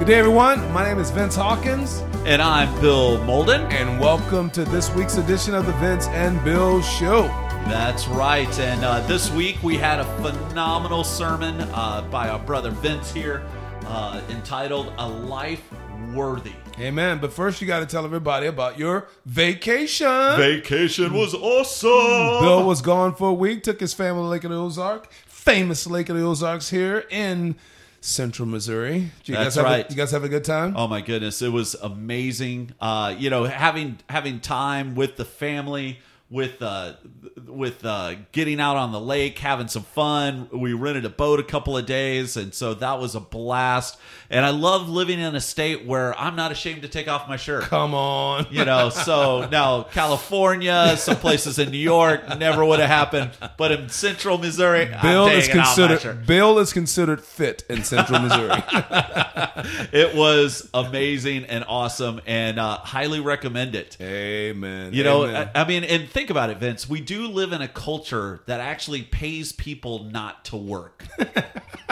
Good day, everyone. My name is Vince Hawkins, And I'm Bill Molden. and welcome to this week's edition of the Vince and Bill Show. That's right. And uh, this week we had a phenomenal sermon uh, by our brother Vince here uh, entitled A Life Worthy. Amen. But first, you got to tell everybody about your vacation. Vacation was awesome. Bill was gone for a week, took his family to Lake of the Ozark, famous Lake of the Ozarks here in Central Missouri. Did you That's guys have right. A, you guys have a good time? Oh my goodness, it was amazing. Uh, you know, having having time with the family, with uh, with uh, getting out on the lake, having some fun. We rented a boat a couple of days, and so that was a blast. And I love living in a state where I'm not ashamed to take off my shirt. Come on. You know, so now California, some places in New York, never would have happened. But in Central Missouri, Bill I'm is taking off my shirt. considered Bill is considered fit in Central Missouri. It was amazing and awesome, and uh, highly recommend it. Amen. You know, I, I mean, and think about it, Vince. We do live in a culture that actually pays people not to work.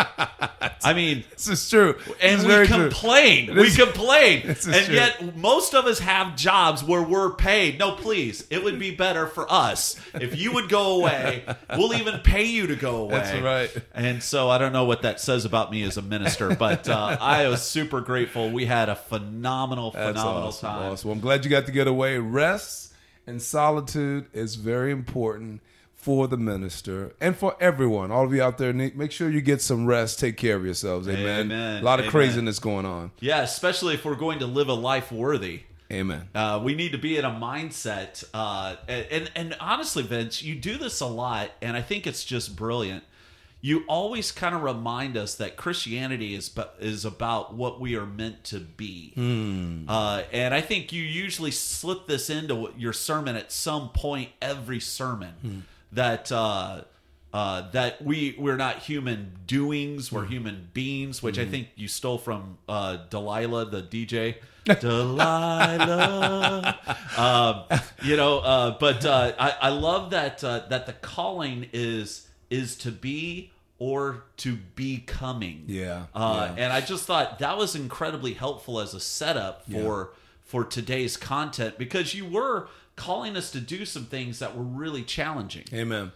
I mean, this is true. and is we true. complain. We complain. And true. yet, most of us have jobs where we're paid. No, please. It would be better for us if you would go away. We'll even pay you to go away. That's right. And so I don't know what that says about me as a minister, but uh, I was super grateful. We had a phenomenal, phenomenal awesome, time. awesome. Well, I'm glad you got to get away. Rest and solitude is very important for the minister and for everyone. All of you out there, make sure you get some rest. Take care of yourselves. Amen. Amen. A lot of Amen. craziness going on. Yeah, especially if we're going to live a life worthy. Amen. Uh, we need to be in a mindset, uh, and and honestly, Vince, you do this a lot, and I think it's just brilliant. You always kind of remind us that Christianity is is about what we are meant to be, uh, and I think you usually slip this into your sermon at some point every sermon that. Uh, uh, that we we're not human doings, we're human beings, which I think you stole from uh, Delilah, the DJ. Delilah, um, you know. Uh, but uh, I, I love that uh, that the calling is is to be or to becoming. Yeah, Uh, yeah. And I just thought that was incredibly helpful as a setup for for today's content because you were calling us to do some things that were really challenging. Amen.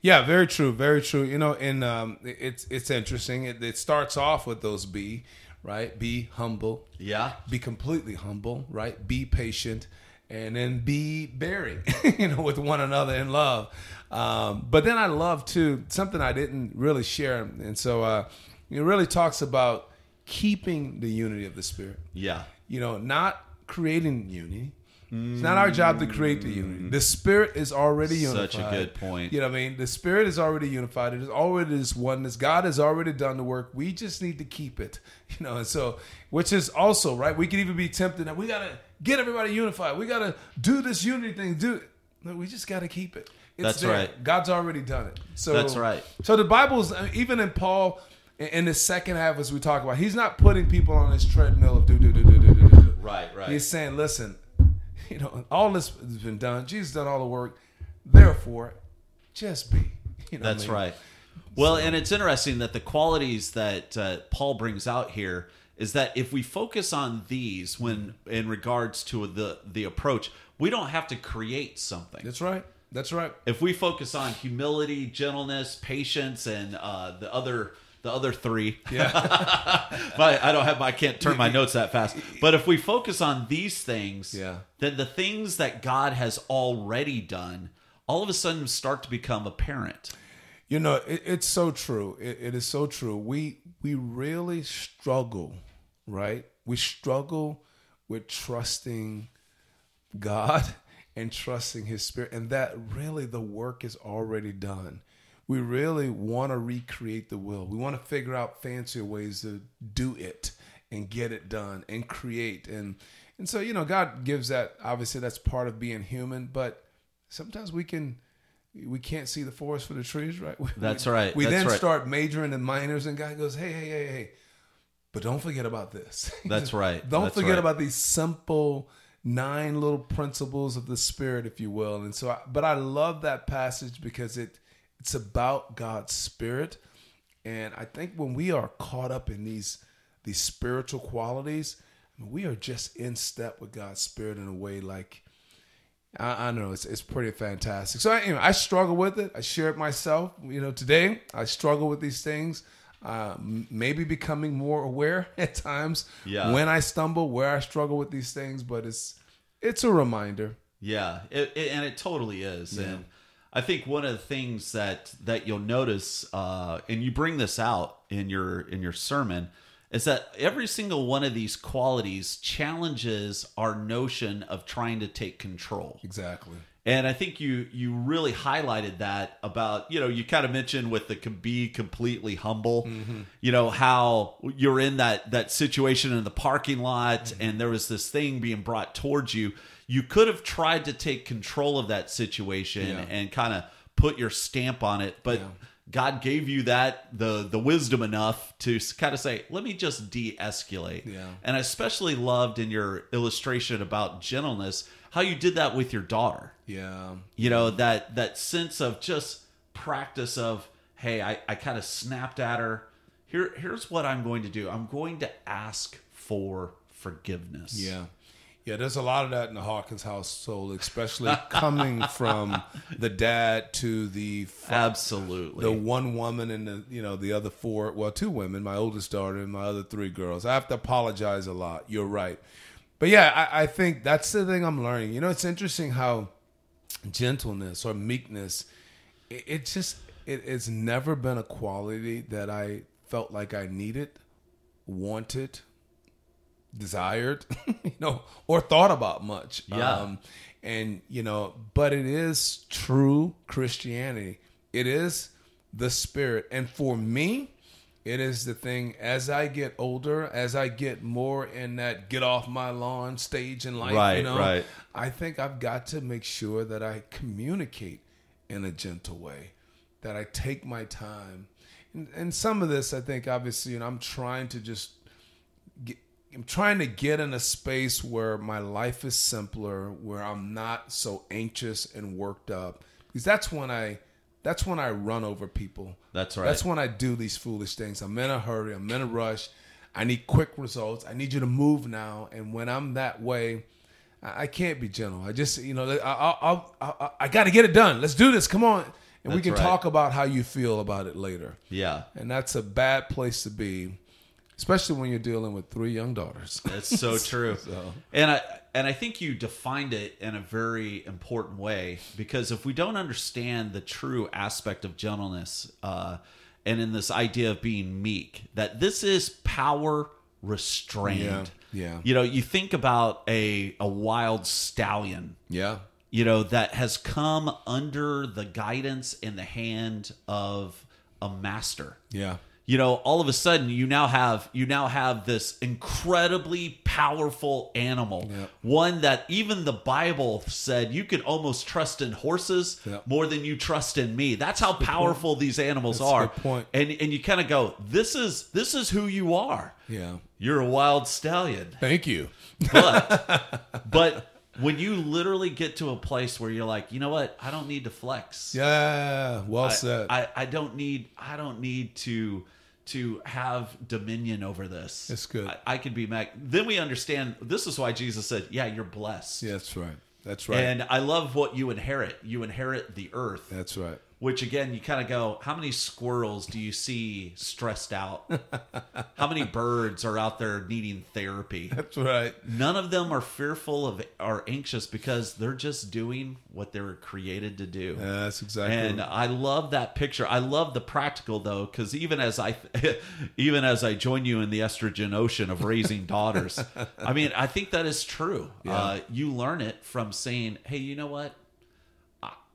Yeah, very true, very true. You know, and um, it's it's interesting. It, it starts off with those be right. Be humble. Yeah. Be completely humble. Right. Be patient, and then be bearing. you know, with one another in love. Um, but then I love too something I didn't really share, and so uh, it really talks about keeping the unity of the spirit. Yeah. You know, not creating unity. It's not our job to create the unity. The spirit is already unified. Such a good point. You know what I mean? The spirit is already unified. It is already this oneness. God has already done the work. We just need to keep it. You know, and so which is also right. We could even be tempted that we gotta get everybody unified. We gotta do this unity thing. Do it. No, we just gotta keep it. It's That's there. right. God's already done it. So That's right. So the Bible's even in Paul in- the second half as we talk about, he's not putting people on his treadmill of do do do do do do do. Right. Right. He's saying, listen, you know, all this has been done. Jesus done all the work. Therefore, just be. You know what I That's mean? right. Well, and it's interesting that the qualities that uh, Paul brings out here is that if we focus on these when in regards to the the approach, we don't have to create something. That's right. That's right. If we focus on humility, gentleness, patience, and uh, the other the other three, Yeah. my, I don't have my, I can't turn my notes that fast. But if we focus on these things, Yeah. then the things that God has already done, all of a sudden start to become apparent. You know, it, it's so true. It, it is so true. We we really struggle, right? We struggle with trusting God and trusting His Spirit, and that really the work is already done. We really want to recreate the will. We want to figure out fancier ways to do it and get it done and create and and so you know God gives that. Obviously, that's part of being human, but sometimes we can we can't see the forest for the trees, right? We- That's we- right. We That's then right. start majoring in minors, and God goes, "Hey, hey, hey, hey, but don't forget about this." That's right. don't That's forget right. about these simple nine little principles of the spirit, if you will. And so, I, but I love that passage because it it's about God's spirit, and I think when we are caught up in these these spiritual qualities, I mean, we are just in step with God's spirit in a way like I, I don't know. It's it's pretty fantastic. So anyway, I struggle with it. I share it myself. You know, today I struggle with these things. Uh, maybe becoming more aware at times Yeah. when I stumble, where I struggle with these things. But it's it's a reminder. Yeah, it, it, and it totally is. And I think one of the things that that you'll notice, uh, and you bring this out in your in your sermon, is that every single one of these qualities challenges our notion of trying to take control. Exactly. And I think you you really highlighted that about you know you kind of mentioned with the can be completely humble, mm-hmm. you know how you're in that that situation in the parking lot mm-hmm. and there was this thing being brought towards you. You could have tried to take control of that situation Yeah. and kind of put your stamp on it, but Yeah. God gave you that the the wisdom enough to kind of say, let me just de-escalate. Yeah. And I especially loved in your illustration about gentleness how you did that with your daughter. Yeah. you know that that sense of just practice of hey i, I kind of snapped at her. Here here's what i'm going to do. I'm going to ask for forgiveness. Yeah. Yeah, there's a lot of that in the Hawkins household, especially coming from the dad to the fa- absolutely. the one woman and the you know the other four well two women my oldest daughter and my other three girls. I have to apologize a lot. You're right but yeah i, I think that's the thing i'm learning. You know it's interesting how gentleness or meekness it, it just it, it's never been a quality that i felt like i needed wanted desired you know or thought about much. Yeah. Um, and you know but it is true christianity. It is the spirit. And for me it is the thing as i get older as i get more in that get off my lawn stage in life Right, you know right. i think i've got to make sure that i communicate in a gentle way that i take my time and, and some of this i think obviously you know i'm trying to just get, I'm trying to get in a space where my life is simpler, where I'm not so anxious and worked up. Because that's when I that's when I run over people. That's right. That's when I do these foolish things. I'm in a hurry, I'm in a rush. I need quick results. I need you to move now. And when I'm that way, I, I can't be gentle. I just, you know, I, I, I, I, I got to get it done. Let's do this. Come on. And we can right. talk about how you feel about it later. yeah And that's a bad place to be, especially when you're dealing with three young daughters. That's so true. So- And I and I think you defined it in a very important way because if we don't understand the true aspect of gentleness, uh, and in this idea of being meek, that this is power restrained. Yeah, yeah. You know, you think about a a wild stallion Yeah. you know, that has come under the guidance and the hand of a master. Yeah. You know, all of a sudden you now have you now have this incredibly powerful animal. Yep. One that even the Bible said you could almost trust in horses Yep. more than you trust in me. That's how powerful these animals That's are. good point. And and you kind of go, this is this is who you are. Yeah. You're a wild stallion Thank you. but but when you literally get to a place where you're like, you know what, I don't need to flex. Yeah. Well I, said. I, I don't need I don't need to to have dominion over this. It's good. I, I can be Mac. Then we understand. This is why Jesus said, "Yeah, you're blessed." yeah, that's right. That's right. And I love what you inherit. You inherit the earth. that's right. Which again, you kind of go, how many squirrels do you see stressed out? how many birds are out there needing therapy? That's right. None of them are fearful of are anxious because they're just doing what they were created to do. Yeah, that's exactly. And right. I love that picture. I love the practical though, because even as I, even as I join you in the estrogen ocean of raising daughters, I mean, I think that is true. Uh, you learn it from saying, "Hey, you know what?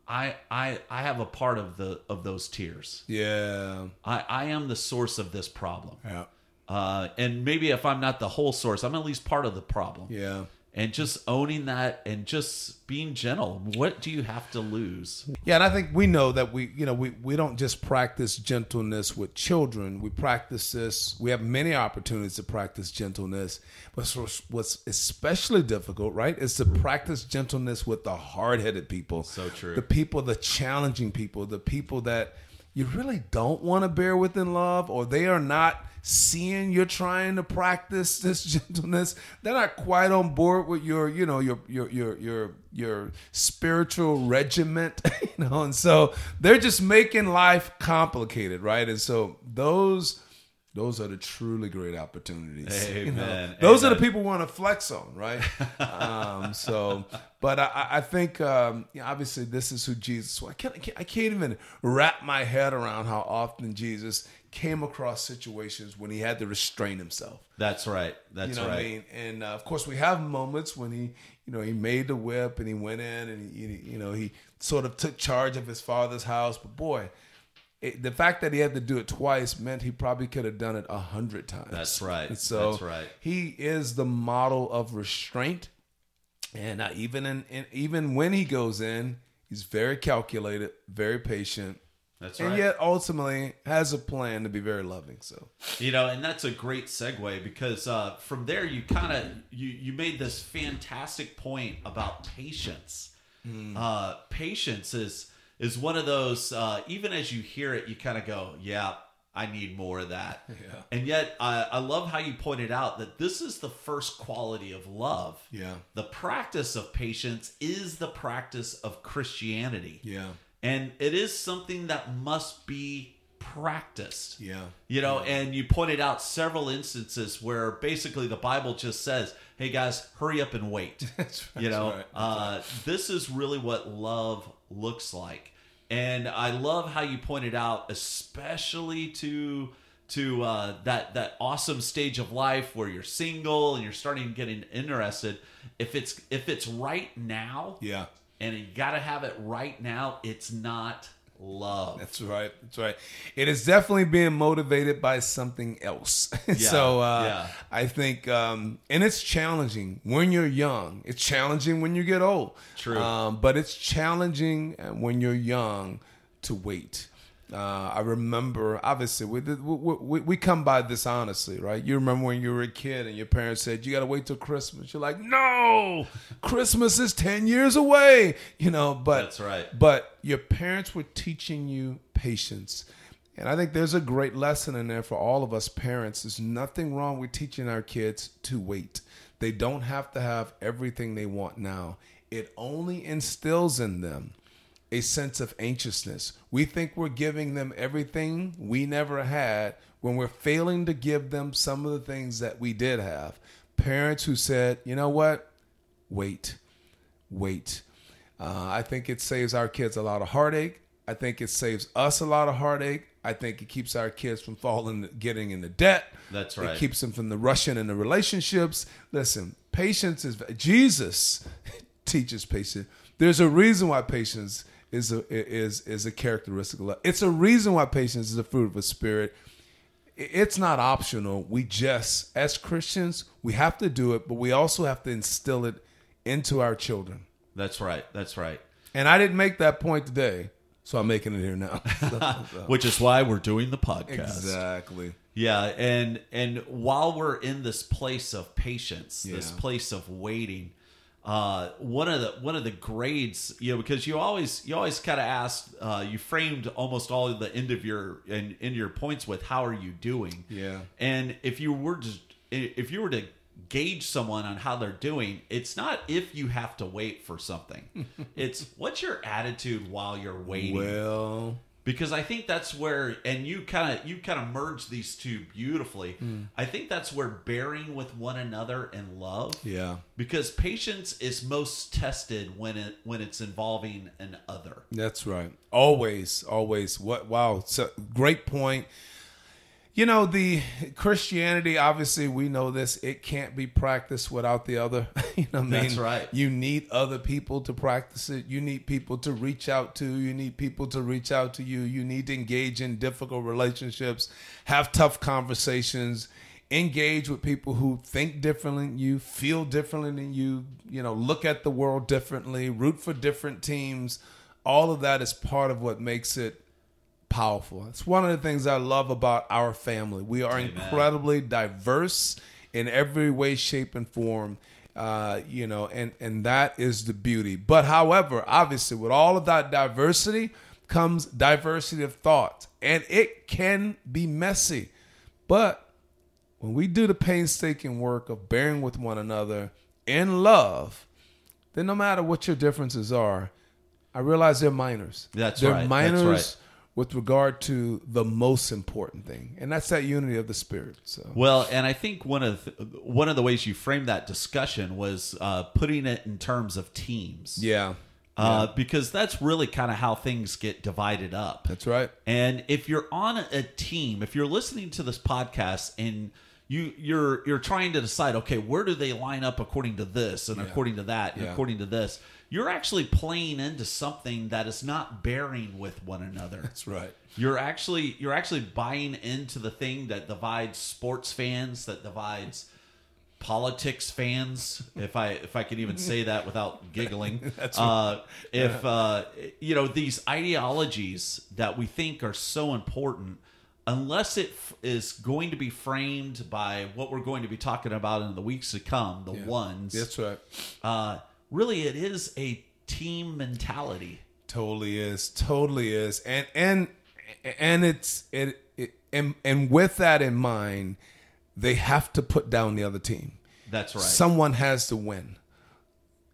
I, I, I have a part of the of those tears. yeah. I, I am the source of this problem. Yeah. Uh, and maybe if I'm not the whole source, I'm at least part of the problem. Yeah. And just owning that and just being gentle. What do you have to lose? Yeah, and I think we know that we, you know, we, we don't just practice gentleness with children. We practice this. We have many opportunities to practice gentleness. But what's, what's especially difficult, right, is to practice gentleness with the hard-headed people. So true. The people, the challenging people, the people that you really don't want to bear with in love, or they are not seeing you're trying to practice this gentleness, they're not quite on board with your, you know, your your your your your spiritual regiment, you know, and so they're just making life complicated, right? And so those those are the truly great opportunities. You know? Amen. Those are the people we want to flex on, right? um, so, but I, I think um, you know, obviously this is who Jesus. was. I can't, I can't, I can't even wrap my head around how often Jesus came across situations when he had to restrain himself. That's right. That's You know right. what I mean? And uh, of course, we have moments when he, you know, he made the whip and he went in and he, you know, he sort of took charge of his father's house. But boy, it, the fact that he had to do it twice meant he probably could have done it a hundred times. That's right. And so That's right. he is the model of restraint, and uh, even in, in even when he goes in, he's very calculated, very patient. That's right. and right. yet ultimately has a plan to be very loving. So You know, and that's a great segue because uh, from there you kind of you you made this fantastic point about patience. Uh, patience is is one of those. Uh, even as you hear it, you kind of go, "Yeah, I need more of that." Yeah. And yet, I I love how you pointed out that this is the first quality of love. yeah, The practice of patience is the practice of Christianity. yeah, And it is something that must be practiced. yeah. You know, and you pointed out several instances where basically the Bible just says, "Hey guys, hurry up and wait." That's right. you know, right. uh, this is really what love looks like, and I love how you pointed out, especially to to uh, that that awesome stage of life where you're single and you're starting getting interested. If it's if it's right now, yeah. and you got to have it right now, it's not love. That's right. That's right. It is definitely being motivated by something else. so uh, yeah. I think, um, and it's challenging when you're young. It's challenging when you get old. True. Um, but it's challenging when you're young to wait. Uh, I remember, obviously, we, we, we, we come by this honestly, right? You remember when you were a kid and your parents said, You got to wait till Christmas. You're like, No, Christmas is 10 years away, you know, but That's right. but your parents were teaching you patience. And I think there's a great lesson in there for all of us parents. There's nothing wrong with teaching our kids to wait. They don't have to have everything they want now. It only instills in them a sense of anxiousness. We think we're giving them everything we never had when we're failing to give them some of the things that we did have. Parents who said, you know what? Wait, wait. Uh, I think it saves our kids a lot of heartache. I think it saves us a lot of heartache. I think it keeps our kids from falling, getting into debt. That's right. It keeps them from the rushing into relationships. Listen, patience is Jesus teaches patience. There's a reason why patience is a is is a characteristic of love. It's a reason why patience is a fruit of a spirit. It's not optional. We just, as Christians, we have to do it, but we also have to instill it into our children. That's right. That's right. And I didn't make that point today, so I'm making it here now. Which is why we're doing the podcast. exactly. Yeah, and and while we're in this place of patience, this place of waiting, uh, one of the one of the grades, you know, because you always you always kind of asked, uh, you framed almost all of the end of your and in your points with how are you doing? Yeah. And if you were to if you were to gauge someone on how they're doing, it's not if you have to wait for something. it's what's your attitude while you're waiting Well, because I think that's where and you kind of you kind of merge these two beautifully. Hmm. I think that's where bearing with one another in love yeah. because patience is most tested when it when it's involving an other. That's right. Always, always. What? Wow. So, great point. You know, the Christianity, obviously, we know this, it can't be practiced without the other. you know what I mean? That's right. You need other people to practice it. You need people to reach out to. You need people to reach out to you. You need to engage in difficult relationships, have tough conversations, engage with people who think differently than you, feel differently than you, you know, look at the world differently, root for different teams. All of that is part of what makes it powerful. It's one of the things I love about our family. We are incredibly diverse in every way, shape, and form. Uh, you know, and and that is the beauty. But however, obviously, with all of that diversity, comes diversity of thought, and it can be messy. But when we do the painstaking work of bearing with one another in love, then no matter what your differences are, I realize they're minors. That's they're right. That's minors right. With regard to the most important thing, and that's that unity of the spirit. So Well, and I think one of the, one of the ways you framed that discussion was uh, putting it in terms of teams. yeah, Uh, because that's really kind of how things get divided up. that's right. And if you're on a team, if you're listening to this podcast and you you're you're trying to decide, okay, where do they line up according to this and according to that and Yeah. according to this, you're actually playing into something that is not bearing with one another. That's right. You're actually you're actually buying into the thing that divides sports fans, that divides politics fans. If I if I could even say that without giggling, That's uh, if uh, you know these ideologies that we think are so important, unless it f- is going to be framed by what we're going to be talking about in the weeks to come, the ones, That's right. uh, really it is a team mentality. Totally is. Totally is. And and and it's it, it and and with that in mind, they have to put down the other team. That's right. Someone has to win.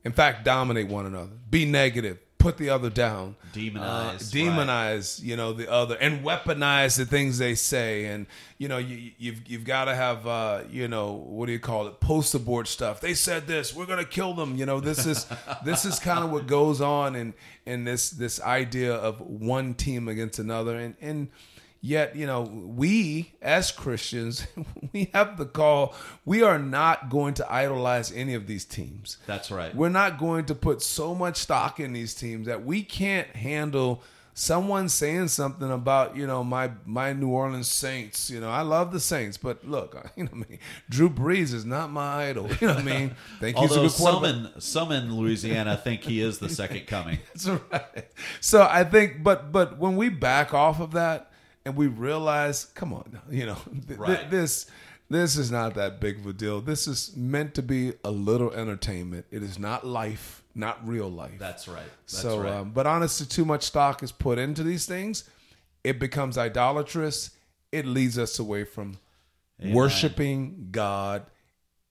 In fact, dominate one another. Be negative. Put the other down. Demonize, Uh, right. demonize, you know, the other, and weaponize the things they say. And you know, you, you've you've got to have, uh, you know, what do you call it? Poster board stuff. They said this. We're gonna kill them. You know, this is this is kind of what goes on in in this this idea of one team against another. And and Yet, you know, we as Christians, we have the call. We are not going to idolize any of these teams. That's right. We're not going to put so much stock in these teams that we can't handle someone saying something about, you know, my my New Orleans Saints. You know, I love the Saints, but look, you know, what I mean, Drew Brees is not my idol. You know what I mean? Thank you. Although some in some in Louisiana think he is the second coming. That's right. So I think, but but when we back off of that and we realize, come on, you know, th- th- this this is not that big of a deal. This is meant to be a little entertainment. It is not life, not real life. That's right. That's so, right. um, but honestly, too much stock is put into these things. It becomes idolatrous. It leads us away from worshiping God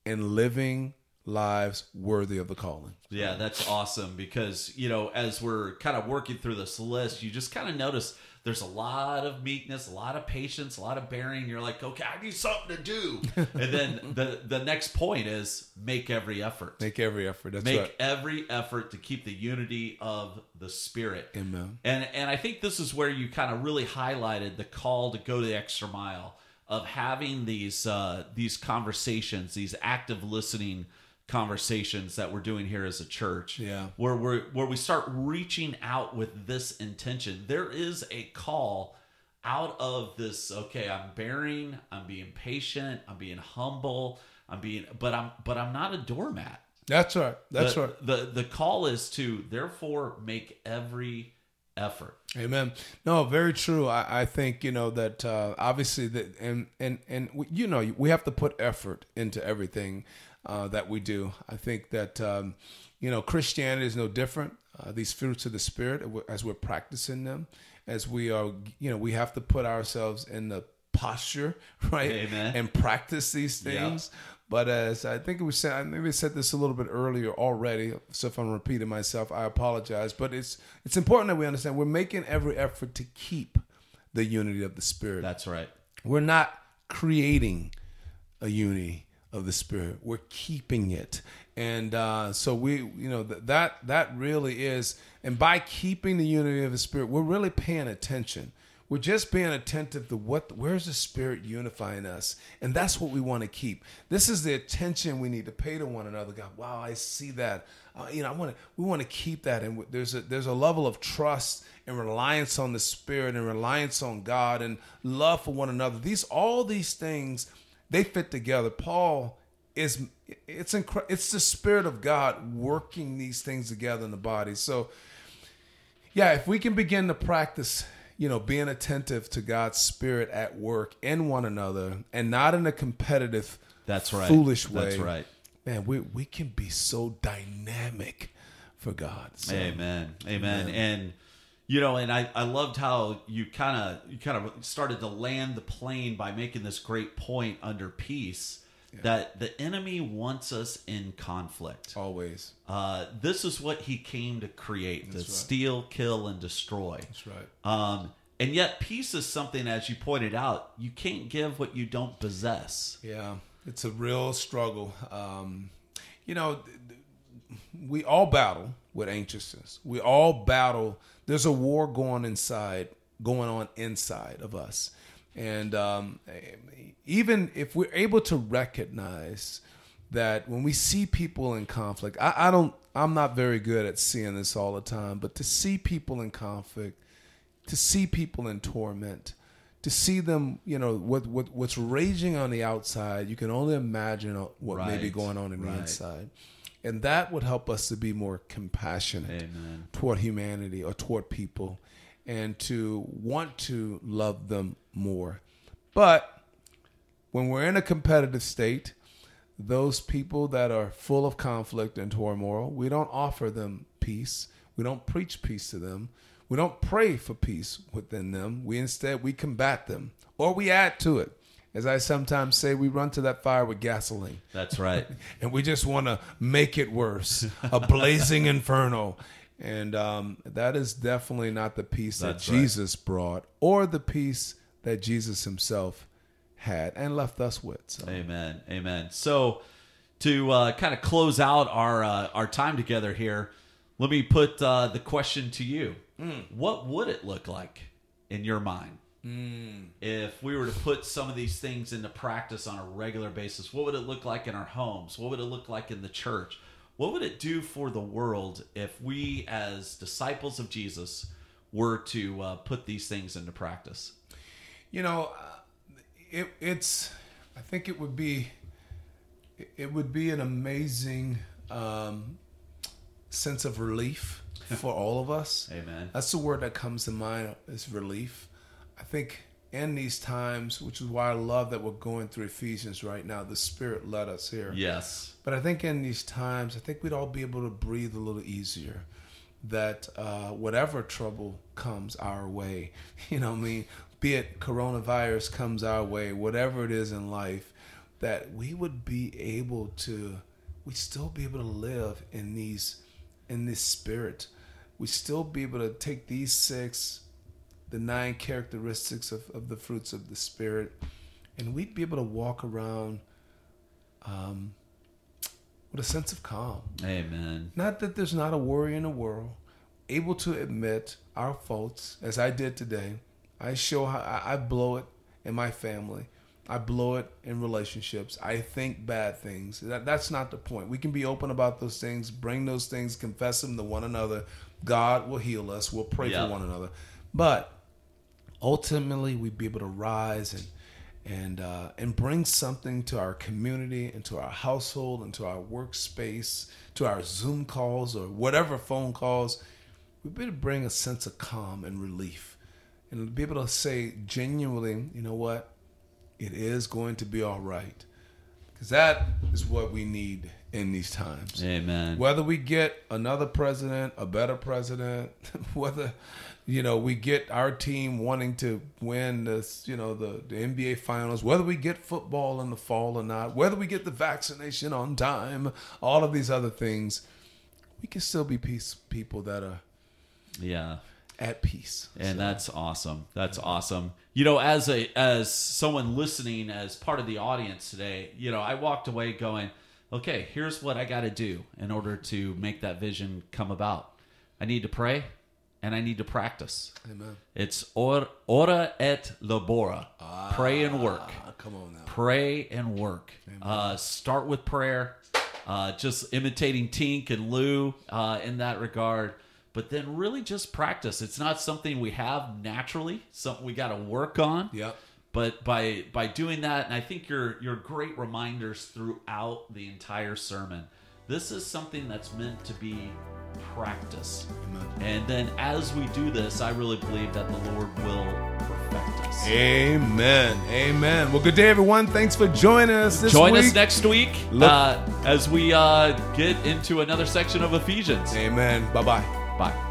and living lives worthy of the calling. Yeah, that's awesome because, you know, as we're kind of working through this list, you just kind of notice there's a lot of meekness, a lot of patience, a lot of bearing. You're like, okay, I need something to do. and then the the next point is make every effort. Make every effort. That's Make right. every effort to keep the unity of the spirit. Amen. And and I think this is where you kind of really highlighted the call to go the extra mile of having these uh, these conversations, these active listening conversations that we're doing here as a church. Yeah. Where we where we start reaching out with this intention. There is a call out of this okay, I'm bearing, I'm being patient, I'm being humble, I'm being but I'm but I'm not a doormat. That's right. That's the, right. The the call is to therefore make every effort. Amen. No, very true. I, I think you know that uh, obviously that and and and we, you know we have to put effort into everything uh, that we do. I think that um, you know Christianity is no different. Uh, these fruits of the spirit, as we're practicing them, as we are, you know, we have to put ourselves in the posture, right, Amen. and practice these Yeah. things. But as I think we said, I maybe said this a little bit earlier already. So if I'm repeating myself, I apologize. But it's it's important that we understand we're making every effort to keep the unity of the spirit. That's right. We're not creating a unity of the spirit. We're keeping it, and uh, so we, you know, th- that that really is. And by keeping the unity of the spirit, we're really paying attention. We're just being attentive to what, where's the spirit unifying us, and that's what we want to keep. This is the attention we need to pay to one another. God, wow, I see that. Uh, you know, I want to. We want to keep that, and there's a there's a level of trust and reliance on the Spirit and reliance on God and love for one another. These all these things they fit together. Paul is it's incre- it's the Spirit of God working these things together in the body. So yeah, if we can begin to practice, you know, being attentive to God's Spirit at work in one another and not in a competitive, That's right. foolish way. That's right. Man, we we can be so dynamic for God. So, Amen. Amen. And you know, and I, I loved how you kind of you kind of started to land the plane by making this great point under peace that the enemy wants us in conflict. Always. Uh, this is what he came to create: to right. steal, kill, and destroy. That's right. Um, and yet, peace is something, as you pointed out, you can't give what you don't possess. Yeah, it's a real struggle. Um, you know, th- th- we all battle with anxiousness. We all battle. There's a war going inside, going on inside of us, and um, even if we're able to recognize that when we see people in conflict, I, I don't. I'm not very good at seeing this all the time, but to see people in conflict, to see people in torment, to see them, you know, what, what what's raging on the outside, you can only imagine what may be going on in the inside. And that would help us to be more compassionate Amen. toward humanity or toward people and to want to love them more. But when we're in a competitive state, those people that are full of conflict and turmoil, we don't offer them peace. We don't preach peace to them. We don't pray for peace within them. We instead we combat them or we add to it. As I sometimes say, we run to that fire with gasoline That's right. and we just want to make it worse a blazing inferno and um, that is definitely not the peace that That's right. jesus brought or the peace that jesus himself had and left us with so. Amen. Amen. So, to uh, kind of close out our uh, our time together here, let me put uh, the question to you: What would it look like in your mind if we were to put some of these things into practice on a regular basis? What would it look like in our homes? What would it look like in the church? What would it do for the world if we, as disciples of Jesus, were to uh, put these things into practice? you know uh, it, it's i think it would be it would be an amazing um, sense of relief for all of us Amen. That's the word that comes to mind is relief. I think in these times, which is why I love that we're going through Ephesians right now, the Spirit led us here. Yes. But I think in these times, I think we'd all be able to breathe a little easier. That uh, whatever trouble comes our way, you know, what I mean, be it coronavirus comes our way, whatever it is in life, that we would be able to, we still be able to live in these, in this spirit. We still be able to take these six, the nine characteristics of, of the fruits of the spirit, and we'd be able to walk around um, with a sense of calm. Amen. Not that there's not a worry in the world, able to admit our faults, as I did today. I show how I, I blow it in my family. I blow it in relationships. I think bad things. That, that's not the point. We can be open about those things, bring those things, confess them to one another. God will heal us. We'll pray Yeah. for one another. But ultimately, we'd be able to rise and and uh, and bring something to our community, and to our household, and to our workspace, to our Zoom calls or whatever phone calls. We'd be able to bring a sense of calm and relief, and be able to say genuinely, you know what, it is going to be all right, because that is what we need in these times Amen. whether we get another president, a better president, whether you know we get our team wanting to win this, you know, the, the NBA finals, whether we get football in the fall or not, whether we get the vaccination on time, all of these other things, we can still be peace people that are Yeah. at peace. And that's awesome. That's awesome. You know, as a as someone listening as part of the audience today, you know, I walked away going, "Okay, here's what I got to do in order to make that vision come about. I need to pray and I need to practice. Amen. It's or, ora et labora. pray and work. Ah, come on now. Pray and work. Uh, start with prayer, uh, just imitating Tink and Lou uh, in that regard. But then really just practice. It's not something we have naturally, something we got to work on. Yep. But by by doing that, and I think your your great reminders throughout the entire sermon, this is something that's meant to be practice. Amen. And then as we do this, I really believe that the Lord will perfect us. Amen. Amen. Well, good day, everyone. Thanks for joining us this Join week. us next week uh, as we uh, get into another section of Ephesians. Amen. Bye bye. Bye.